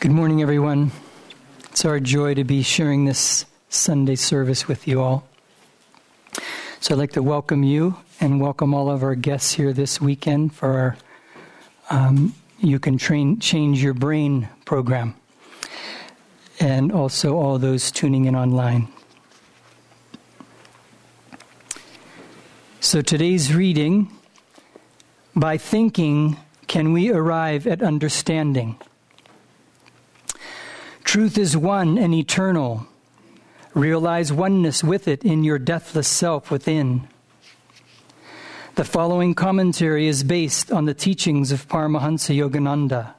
Good morning, everyone. It's our joy to be sharing this Sunday service with you all. So I'd like to welcome you and welcome all of our guests here this weekend for our um, You Can Train Change Your Brain program, and also all those tuning in online. So today's reading by thinking, can we arrive at understanding? Truth is one and eternal. Realize oneness with it in your deathless self within. The following commentary is based on the teachings of Paramahansa Yogananda.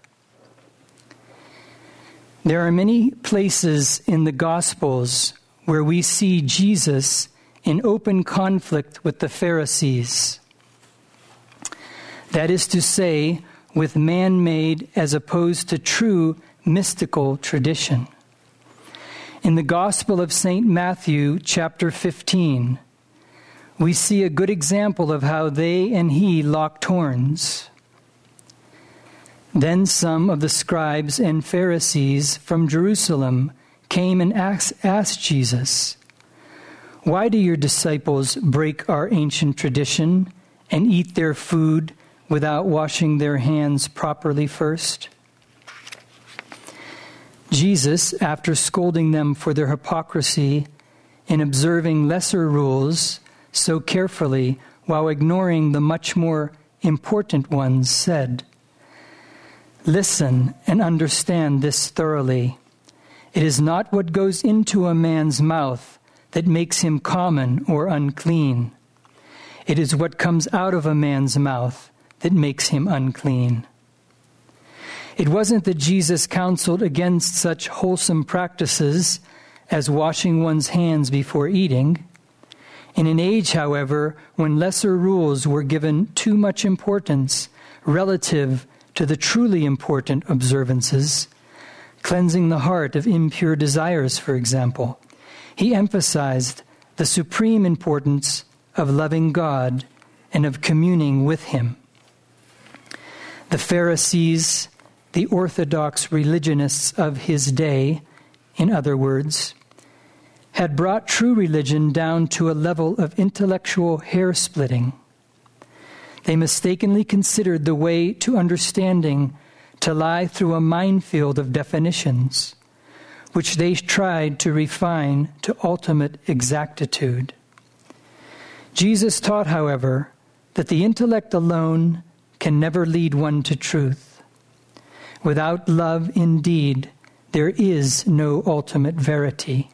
There are many places in the Gospels where we see Jesus in open conflict with the Pharisees. That is to say, with man made as opposed to true mystical tradition. In the Gospel of St. Matthew, chapter 15, we see a good example of how they and he locked horns. Then some of the scribes and Pharisees from Jerusalem came and asked, asked Jesus, Why do your disciples break our ancient tradition and eat their food without washing their hands properly first? Jesus, after scolding them for their hypocrisy in observing lesser rules so carefully while ignoring the much more important ones, said, Listen and understand this thoroughly. It is not what goes into a man's mouth that makes him common or unclean. It is what comes out of a man's mouth that makes him unclean. It wasn't that Jesus counseled against such wholesome practices as washing one's hands before eating. In an age, however, when lesser rules were given too much importance relative to the truly important observances, cleansing the heart of impure desires, for example, he emphasized the supreme importance of loving God and of communing with Him. The Pharisees the orthodox religionists of his day, in other words, had brought true religion down to a level of intellectual hair splitting. They mistakenly considered the way to understanding to lie through a minefield of definitions, which they tried to refine to ultimate exactitude. Jesus taught, however, that the intellect alone can never lead one to truth. Without love, indeed, there is no ultimate verity.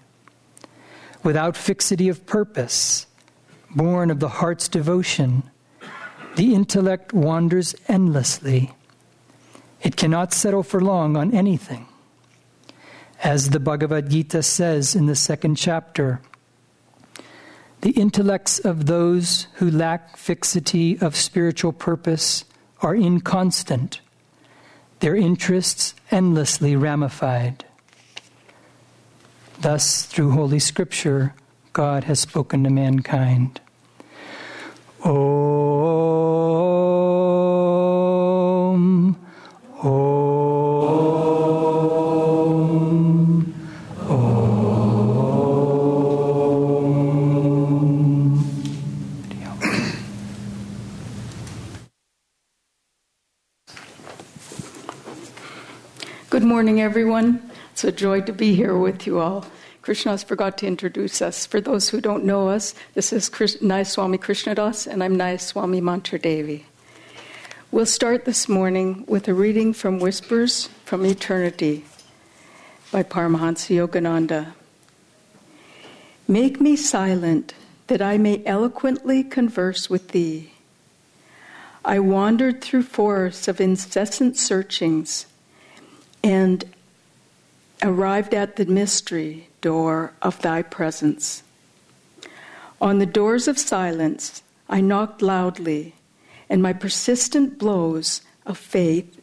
Without fixity of purpose, born of the heart's devotion, the intellect wanders endlessly. It cannot settle for long on anything. As the Bhagavad Gita says in the second chapter, the intellects of those who lack fixity of spiritual purpose are inconstant their interests endlessly ramified. Thus, through Holy Scripture, God has spoken to mankind. Om, morning, everyone. It's a joy to be here with you all. Krishna has forgot to introduce us. For those who don't know us, this is Krish- Nayaswami Krishnadas, and I'm Nayaswami Mantradevi. We'll start this morning with a reading from Whispers from Eternity by Paramahansa Yogananda. Make me silent that I may eloquently converse with thee. I wandered through forests of incessant searchings and arrived at the mystery door of thy presence. On the doors of silence, I knocked loudly, and my persistent blows of faith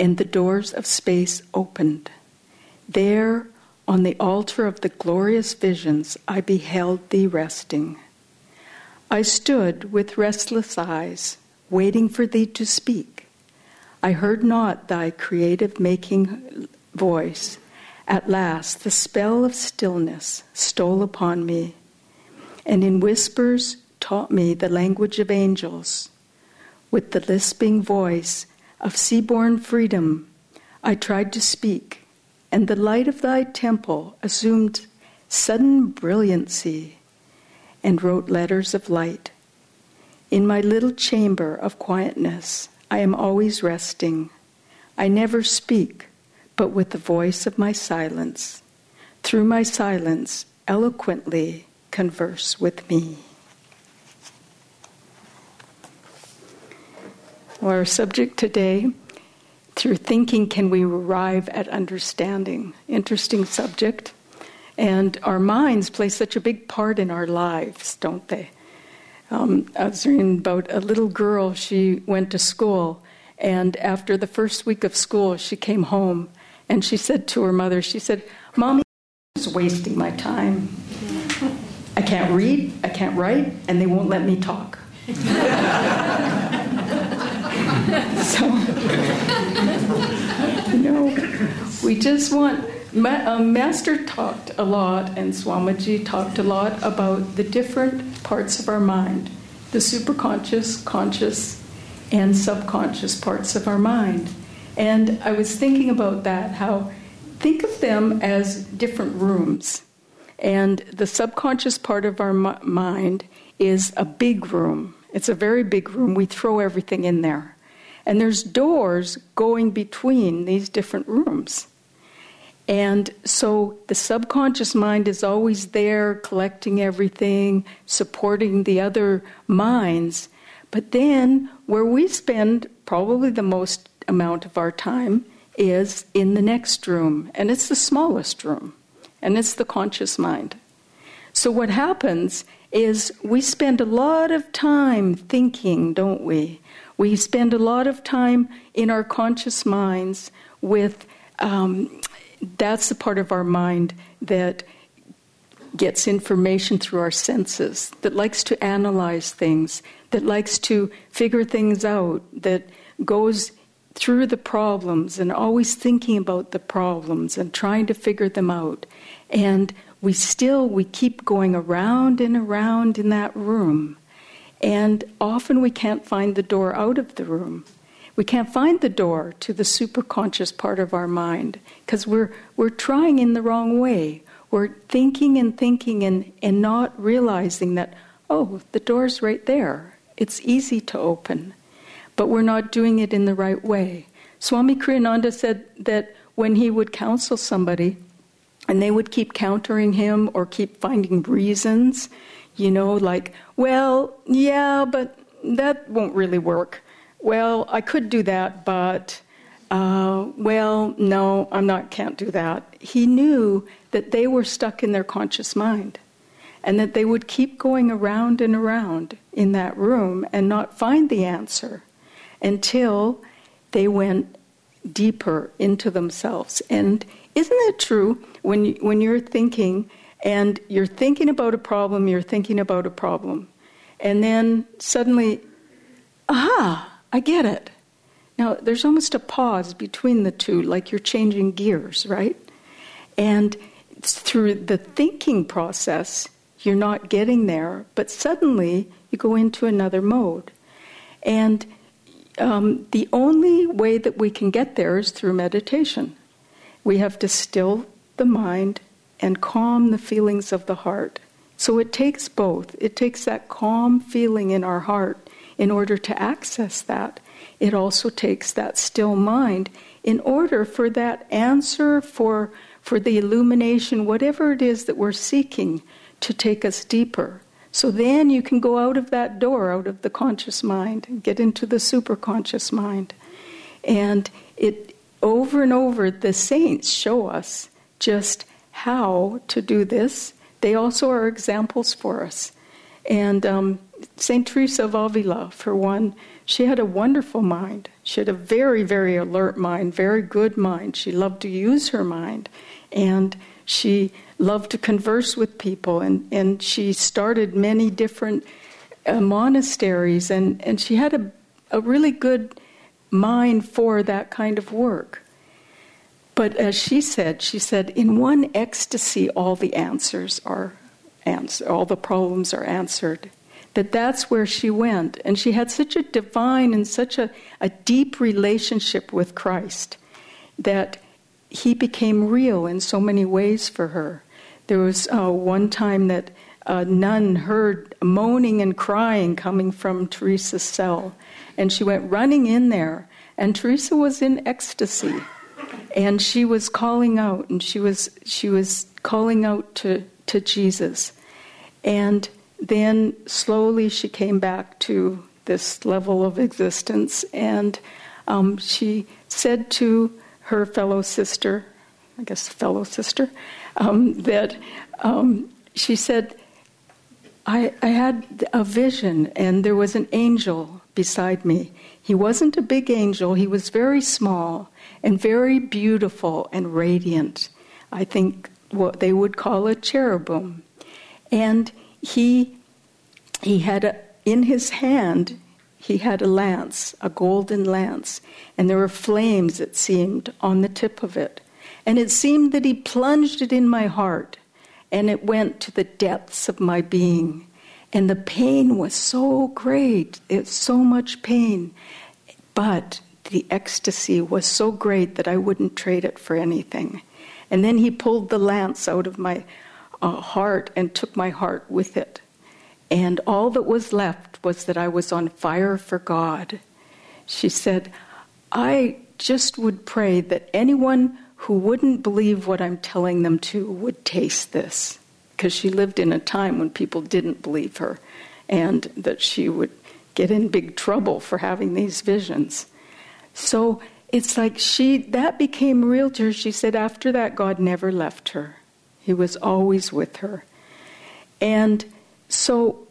and the doors of space opened. There, on the altar of the glorious visions, I beheld thee resting. I stood with restless eyes, waiting for thee to speak. I heard not thy creative making voice. At last, the spell of stillness stole upon me, and in whispers taught me the language of angels. With the lisping voice of sea-born freedom, I tried to speak, and the light of thy temple assumed sudden brilliancy and wrote letters of light. In my little chamber of quietness, I am always resting. I never speak, but with the voice of my silence. Through my silence, eloquently converse with me. Our subject today through thinking can we arrive at understanding? Interesting subject. And our minds play such a big part in our lives, don't they? Um, I was reading about a little girl, she went to school, and after the first week of school, she came home and she said to her mother, She said, Mommy, is wasting my time. I can't read, I can't write, and they won't let me talk. so, you know, we just want Ma- um, Master talked a lot, and Swamiji talked a lot about the different parts of our mind the superconscious, conscious, and subconscious parts of our mind. And I was thinking about that, how think of them as different rooms. And the subconscious part of our m- mind is a big room. It's a very big room. We throw everything in there. And there's doors going between these different rooms. And so the subconscious mind is always there, collecting everything, supporting the other minds. But then, where we spend probably the most amount of our time is in the next room, and it's the smallest room, and it's the conscious mind. So, what happens is we spend a lot of time thinking, don't we? We spend a lot of time in our conscious minds with um, that's the part of our mind that gets information through our senses, that likes to analyze things, that likes to figure things out, that goes through the problems and always thinking about the problems and trying to figure them out. And we still we keep going around and around in that room. And often we can't find the door out of the room. We can't find the door to the superconscious part of our mind because we're, we're trying in the wrong way. We're thinking and thinking and, and not realizing that, oh, the door's right there. It's easy to open. But we're not doing it in the right way. Swami Kriyananda said that when he would counsel somebody and they would keep countering him or keep finding reasons, you know, like, well, yeah, but that won't really work well, I could do that, but uh, well, no, I'm not, can't do that. He knew that they were stuck in their conscious mind and that they would keep going around and around in that room and not find the answer until they went deeper into themselves. And isn't it true when, when you're thinking and you're thinking about a problem, you're thinking about a problem, and then suddenly, aha, I get it. Now, there's almost a pause between the two, like you're changing gears, right? And through the thinking process, you're not getting there, but suddenly you go into another mode. And um, the only way that we can get there is through meditation. We have to still the mind and calm the feelings of the heart. So it takes both. It takes that calm feeling in our heart in order to access that, it also takes that still mind in order for that answer, for, for the illumination, whatever it is that we're seeking, to take us deeper. So then you can go out of that door, out of the conscious mind, and get into the superconscious mind. And it over and over the saints show us just how to do this. They also are examples for us. And um, St. Teresa of Avila, for one, she had a wonderful mind. She had a very, very alert mind, very good mind. She loved to use her mind. And she loved to converse with people. And, and she started many different uh, monasteries. And, and she had a, a really good mind for that kind of work. but as she said, she said, in one ecstasy, all the answers are all the problems are answered. That that's where she went. And she had such a divine and such a, a deep relationship with Christ that he became real in so many ways for her. There was uh, one time that a nun heard moaning and crying coming from Teresa's cell, and she went running in there, and Teresa was in ecstasy and she was calling out and she was she was calling out to to Jesus and then slowly she came back to this level of existence and um, she said to her fellow sister I guess fellow sister um, that um, she said I, I had a vision and there was an angel beside me he wasn't a big angel he was very small and very beautiful and radiant. I think what they would call a cherubim. And he, he had a, in his hand, he had a lance, a golden lance, and there were flames, it seemed, on the tip of it. And it seemed that he plunged it in my heart, and it went to the depths of my being. And the pain was so great, it's so much pain. But the ecstasy was so great that I wouldn't trade it for anything. And then he pulled the lance out of my uh, heart and took my heart with it. And all that was left was that I was on fire for God. She said, I just would pray that anyone who wouldn't believe what I'm telling them to would taste this. Because she lived in a time when people didn't believe her and that she would get in big trouble for having these visions. So it's like she, that became real to her. She said after that, God never left her, He was always with her. And so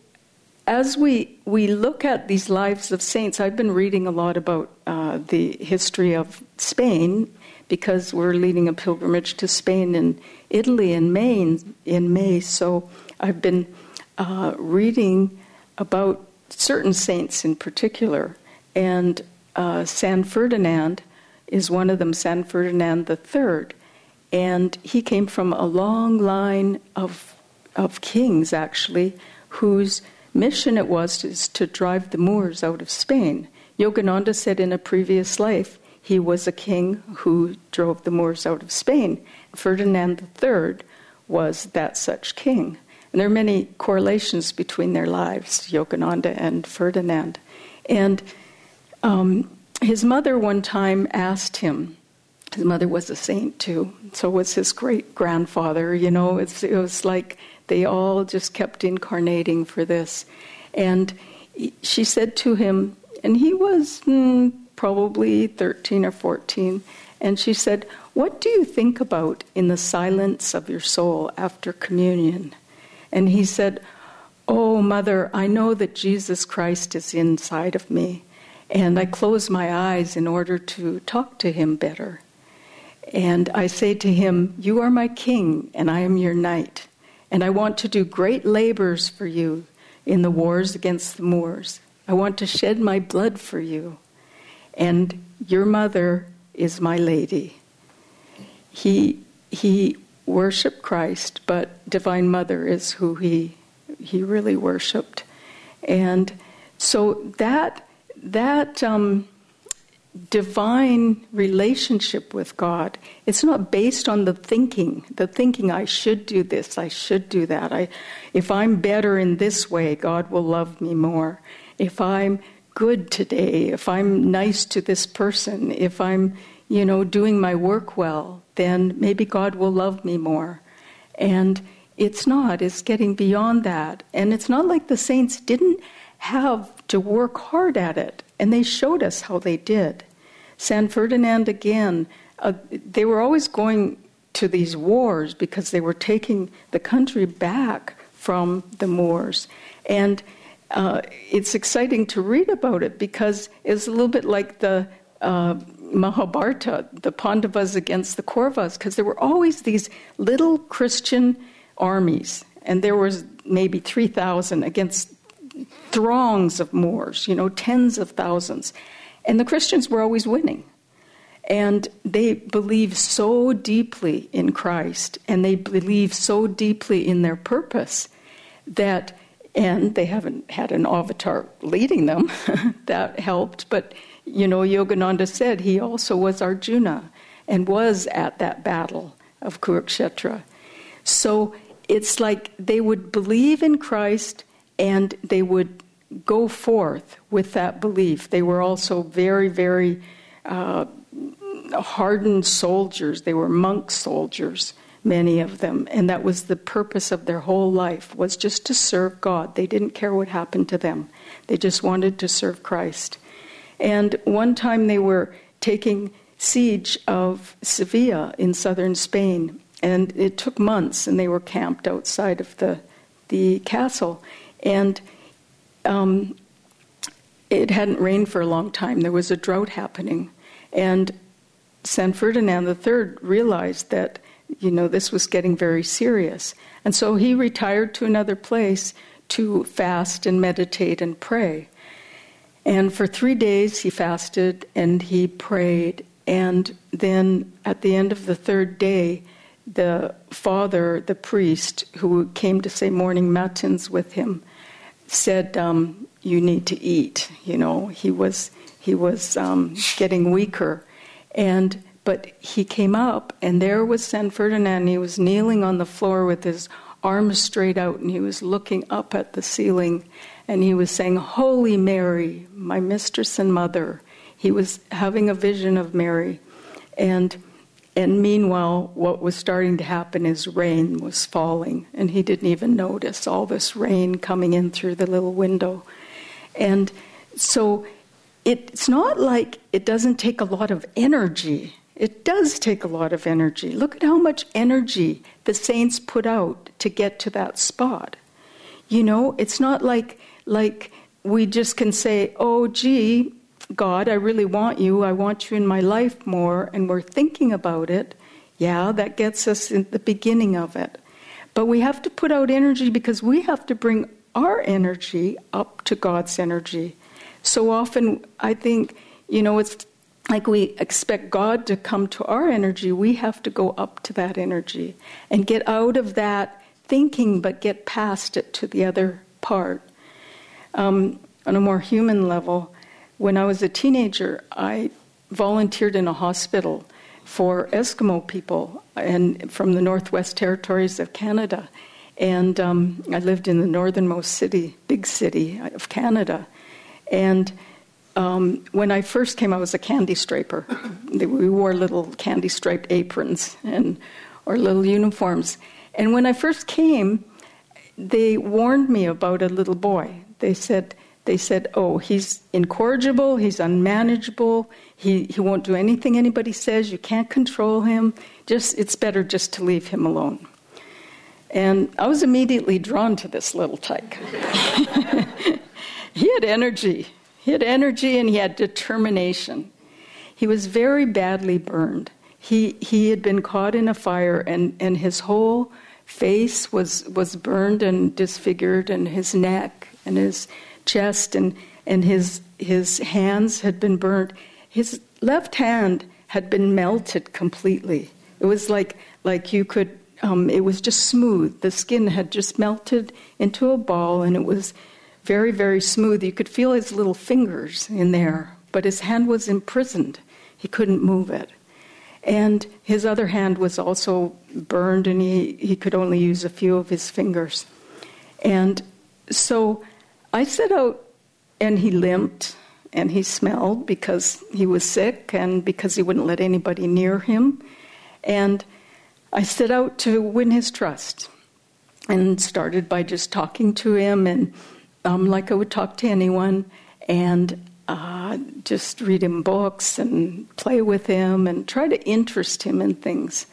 as we, we look at these lives of saints, I've been reading a lot about uh, the history of Spain because we're leading a pilgrimage to Spain and Italy in May. In May, so I've been uh, reading about certain saints in particular, and uh, San Ferdinand is one of them, San Ferdinand III. And he came from a long line of, of kings, actually, whose mission it was to, to drive the Moors out of Spain. Yogananda said in a previous life he was a king who drove the Moors out of Spain. Ferdinand III was that such king. And there are many correlations between their lives, Yogananda and Ferdinand. And um, his mother one time asked him, his mother was a saint too, so was his great grandfather, you know, it was like they all just kept incarnating for this. And she said to him, and he was mm, probably 13 or 14, and she said, What do you think about in the silence of your soul after communion? And he said, Oh, mother, I know that Jesus Christ is inside of me. And I close my eyes in order to talk to him better. And I say to him, You are my king, and I am your knight. And I want to do great labors for you in the wars against the Moors. I want to shed my blood for you. And your mother is my lady. He, he worshiped Christ, but Divine Mother is who he, he really worshiped. And so that that um, divine relationship with God, it's not based on the thinking, the thinking I should do this, I should do that. I, if I'm better in this way, God will love me more. If I'm good today, if I'm nice to this person, if I'm, you know, doing my work well, then maybe God will love me more. And it's not, it's getting beyond that. And it's not like the saints didn't have to work hard at it. And they showed us how they did. San Ferdinand, again, uh, they were always going to these wars because they were taking the country back from the Moors. And uh, it's exciting to read about it because it's a little bit like the uh, Mahabharata, the Pandavas against the Kauravas, because there were always these little Christian armies, and there was maybe 3,000 against throngs of Moors, you know, tens of thousands. And the Christians were always winning. And they believe so deeply in Christ and they believe so deeply in their purpose that, and they haven't had an avatar leading them, that helped. But, you know, Yogananda said he also was Arjuna and was at that battle of Kurukshetra. So it's like they would believe in Christ and they would go forth with that belief. They were also very, very uh, hardened soldiers. They were monk soldiers, many of them, and that was the purpose of their whole life was just to serve God. They didn't care what happened to them. They just wanted to serve Christ. And one time they were taking siege of Sevilla in southern Spain, and it took months, and they were camped outside of the the castle, and um, it hadn't rained for a long time. There was a drought happening, and San Ferdinand III realized that you know this was getting very serious, and so he retired to another place to fast and meditate and pray. And for three days he fasted and he prayed, and then at the end of the third day, the father, the priest who came to say morning matins with him, said, um, "You need to eat." You know, he was he was um, getting weaker, and but he came up, and there was San Ferdinand. He was kneeling on the floor with his arms straight out, and he was looking up at the ceiling, and he was saying, "Holy Mary, my mistress and mother." He was having a vision of Mary, and and meanwhile, what was starting to happen is rain was falling, and he didn't even notice all this rain coming in through the little window. And so it's not like it doesn't take a lot of energy. It does take a lot of energy. Look at how much energy the saints put out to get to that spot. You know, it's not like like we just can say, "Oh, gee, God, I really want you. I want you in my life more. And we're thinking about it. Yeah, that gets us in the beginning of it. But we have to put out energy because we have to bring our energy up to God's energy. So often, I think, you know, it's like we expect God to come to our energy. We have to go up to that energy and get out of that thinking, but get past it to the other part. Um, on a more human level, when I was a teenager, I volunteered in a hospital for Eskimo people and from the Northwest Territories of Canada. And um, I lived in the northernmost city, big city of Canada. And um, when I first came, I was a candy striper. we wore little candy striped aprons and or little uniforms. And when I first came, they warned me about a little boy. They said, they said, oh, he's incorrigible, he's unmanageable, he, he won't do anything anybody says, you can't control him, just it's better just to leave him alone. And I was immediately drawn to this little tyke. he had energy. He had energy and he had determination. He was very badly burned. He, he had been caught in a fire, and, and his whole face was, was burned and disfigured, and his neck and his chest and, and his, his hands had been burnt. His left hand had been melted completely. It was like, like you could, um, it was just smooth. The skin had just melted into a ball and it was very, very smooth. You could feel his little fingers in there, but his hand was imprisoned. He couldn't move it. And his other hand was also burned, and he, he could only use a few of his fingers. And so I set out, and he limped and he smelled because he was sick and because he wouldn't let anybody near him. And I set out to win his trust and started by just talking to him and um, like I would talk to anyone and uh, just read him books and play with him and try to interest him in things.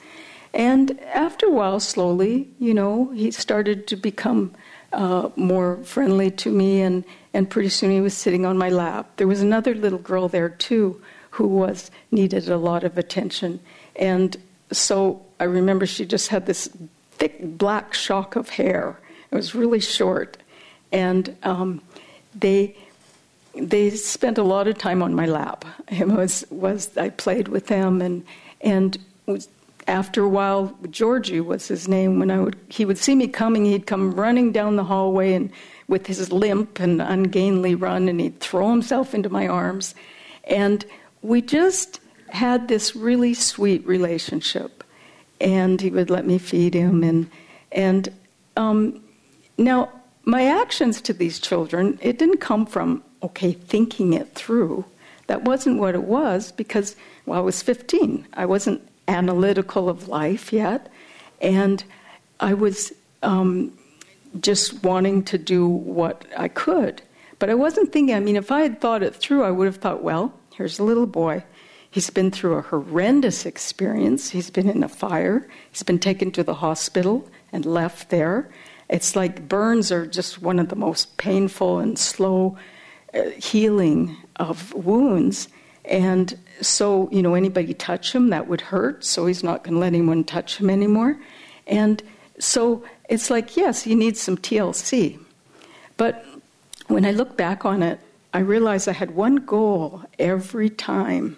And after a while, slowly, you know, he started to become uh, more friendly to me, and, and pretty soon he was sitting on my lap. There was another little girl there too who was needed a lot of attention, and so I remember she just had this thick black shock of hair. It was really short, and um, they they spent a lot of time on my lap. It was was I played with them and and after a while, Georgie was his name. When I would he would see me coming, he'd come running down the hallway and with his limp and ungainly run, and he'd throw himself into my arms, and we just had this really sweet relationship. And he would let me feed him, and and um, now my actions to these children, it didn't come from okay thinking it through. That wasn't what it was because well, I was 15. I wasn't analytical of life yet, and I was um, just wanting to do what I could. But I wasn't thinking, I mean, if I had thought it through, I would have thought, well, here's a little boy. He's been through a horrendous experience. He's been in a fire. He's been taken to the hospital and left there. It's like burns are just one of the most painful and slow uh, healing of wounds. And so, you know, anybody touch him, that would hurt, so he's not going to let anyone touch him anymore. And so it's like, yes, he needs some TLC. But when I look back on it, I realize I had one goal every time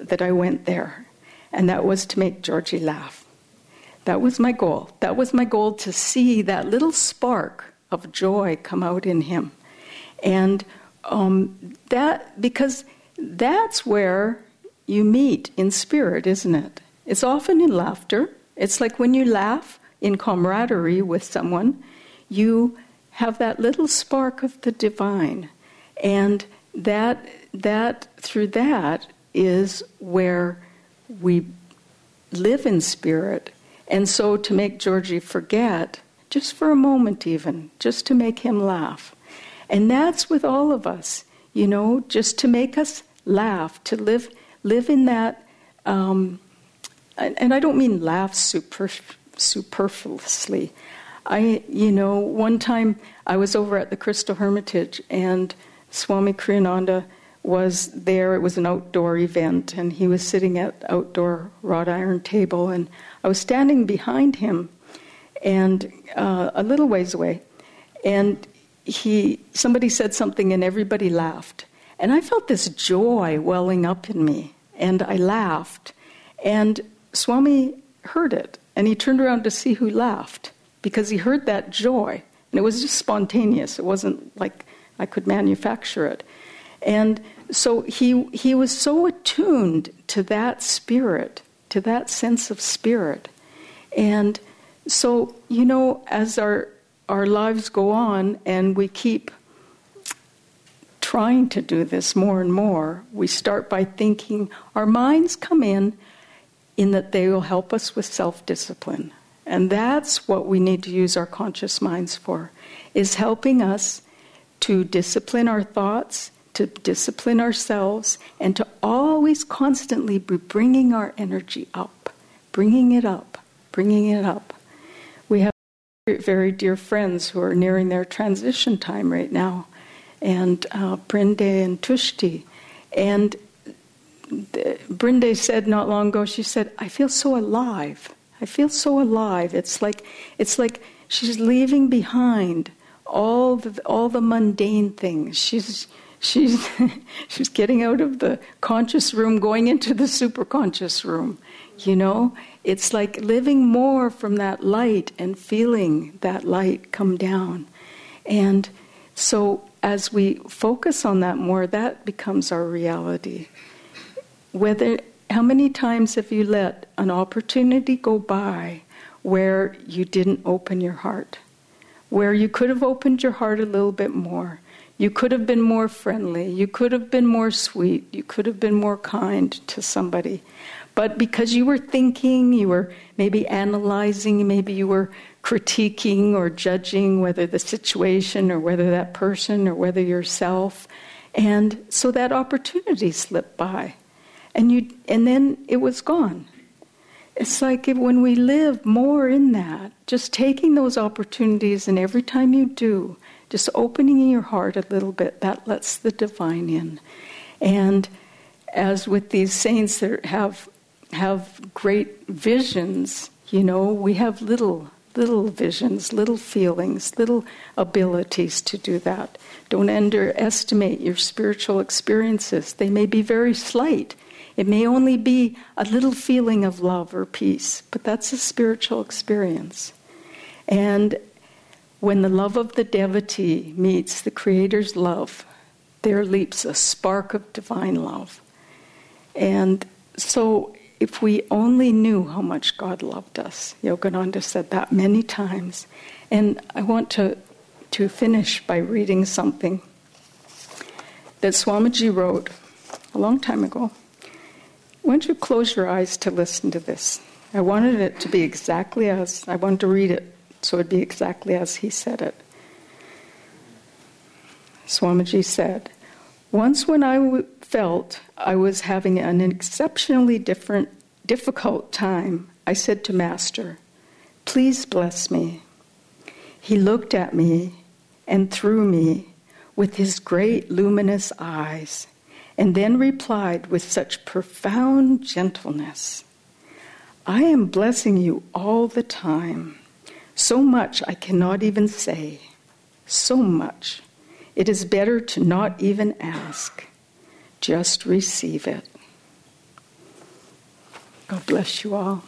that I went there, and that was to make Georgie laugh. That was my goal. That was my goal to see that little spark of joy come out in him. And um, that, because that's where you meet in spirit, isn't it? It's often in laughter. It's like when you laugh in camaraderie with someone, you have that little spark of the divine. And that, that through that is where we live in spirit. And so to make Georgie forget, just for a moment even, just to make him laugh. And that's with all of us, you know, just to make us laugh, to live, live in that. Um, and I don't mean laugh super, superfluously. I, you know, one time I was over at the Crystal Hermitage and Swami Kriyananda was there. It was an outdoor event, and he was sitting at outdoor wrought iron table, and I was standing behind him, and uh, a little ways away, and he somebody said something, and everybody laughed, and I felt this joy welling up in me, and I laughed. And Swami heard it, and he turned around to see who laughed because he heard that joy. And it was just spontaneous, it wasn't like I could manufacture it. And so he, he was so attuned to that spirit, to that sense of spirit. And so, you know, as our, our lives go on and we keep trying to do this more and more, we start by thinking our minds come in in that they will help us with self-discipline. And that's what we need to use our conscious minds for is helping us to discipline our thoughts, to discipline ourselves, and to always constantly be bringing our energy up, bringing it up, bringing it up. We have very dear friends who are nearing their transition time right now and uh, Brinde and Tushti. And the, Brinde said not long ago, she said, I feel so alive. I feel so alive. It's like, it's like she's leaving behind all the, all the mundane things. She's, she's, she's getting out of the conscious room, going into the superconscious room. You know, it's like living more from that light and feeling that light come down. And so as we focus on that more, that becomes our reality. Whether how many times have you let an opportunity go by where you didn't open your heart? Where you could have opened your heart a little bit more. You could have been more friendly. You could have been more sweet. You could have been more kind to somebody. But because you were thinking, you were maybe analyzing, maybe you were critiquing or judging whether the situation or whether that person or whether yourself. And so that opportunity slipped by. And, you, and then it was gone. It's like if, when we live more in that, just taking those opportunities, and every time you do, just opening your heart a little bit, that lets the divine in. And as with these saints that have have great visions, you know, we have little little visions, little feelings, little abilities to do that. Don't underestimate your spiritual experiences. They may be very slight. It may only be a little feeling of love or peace, but that's a spiritual experience. And when the love of the devotee meets the Creator's love, there leaps a spark of divine love. And so, if we only knew how much God loved us, Yogananda said that many times. And I want to, to finish by reading something that Swamiji wrote a long time ago. Why don't you close your eyes to listen to this? I wanted it to be exactly as I wanted to read it so it'd be exactly as he said it. Swamiji said, Once when I w- felt I was having an exceptionally different, difficult time, I said to Master, Please bless me. He looked at me and through me with his great luminous eyes, and then replied with such profound gentleness I am blessing you all the time. So much I cannot even say. So much. It is better to not even ask. Just receive it. God bless you all.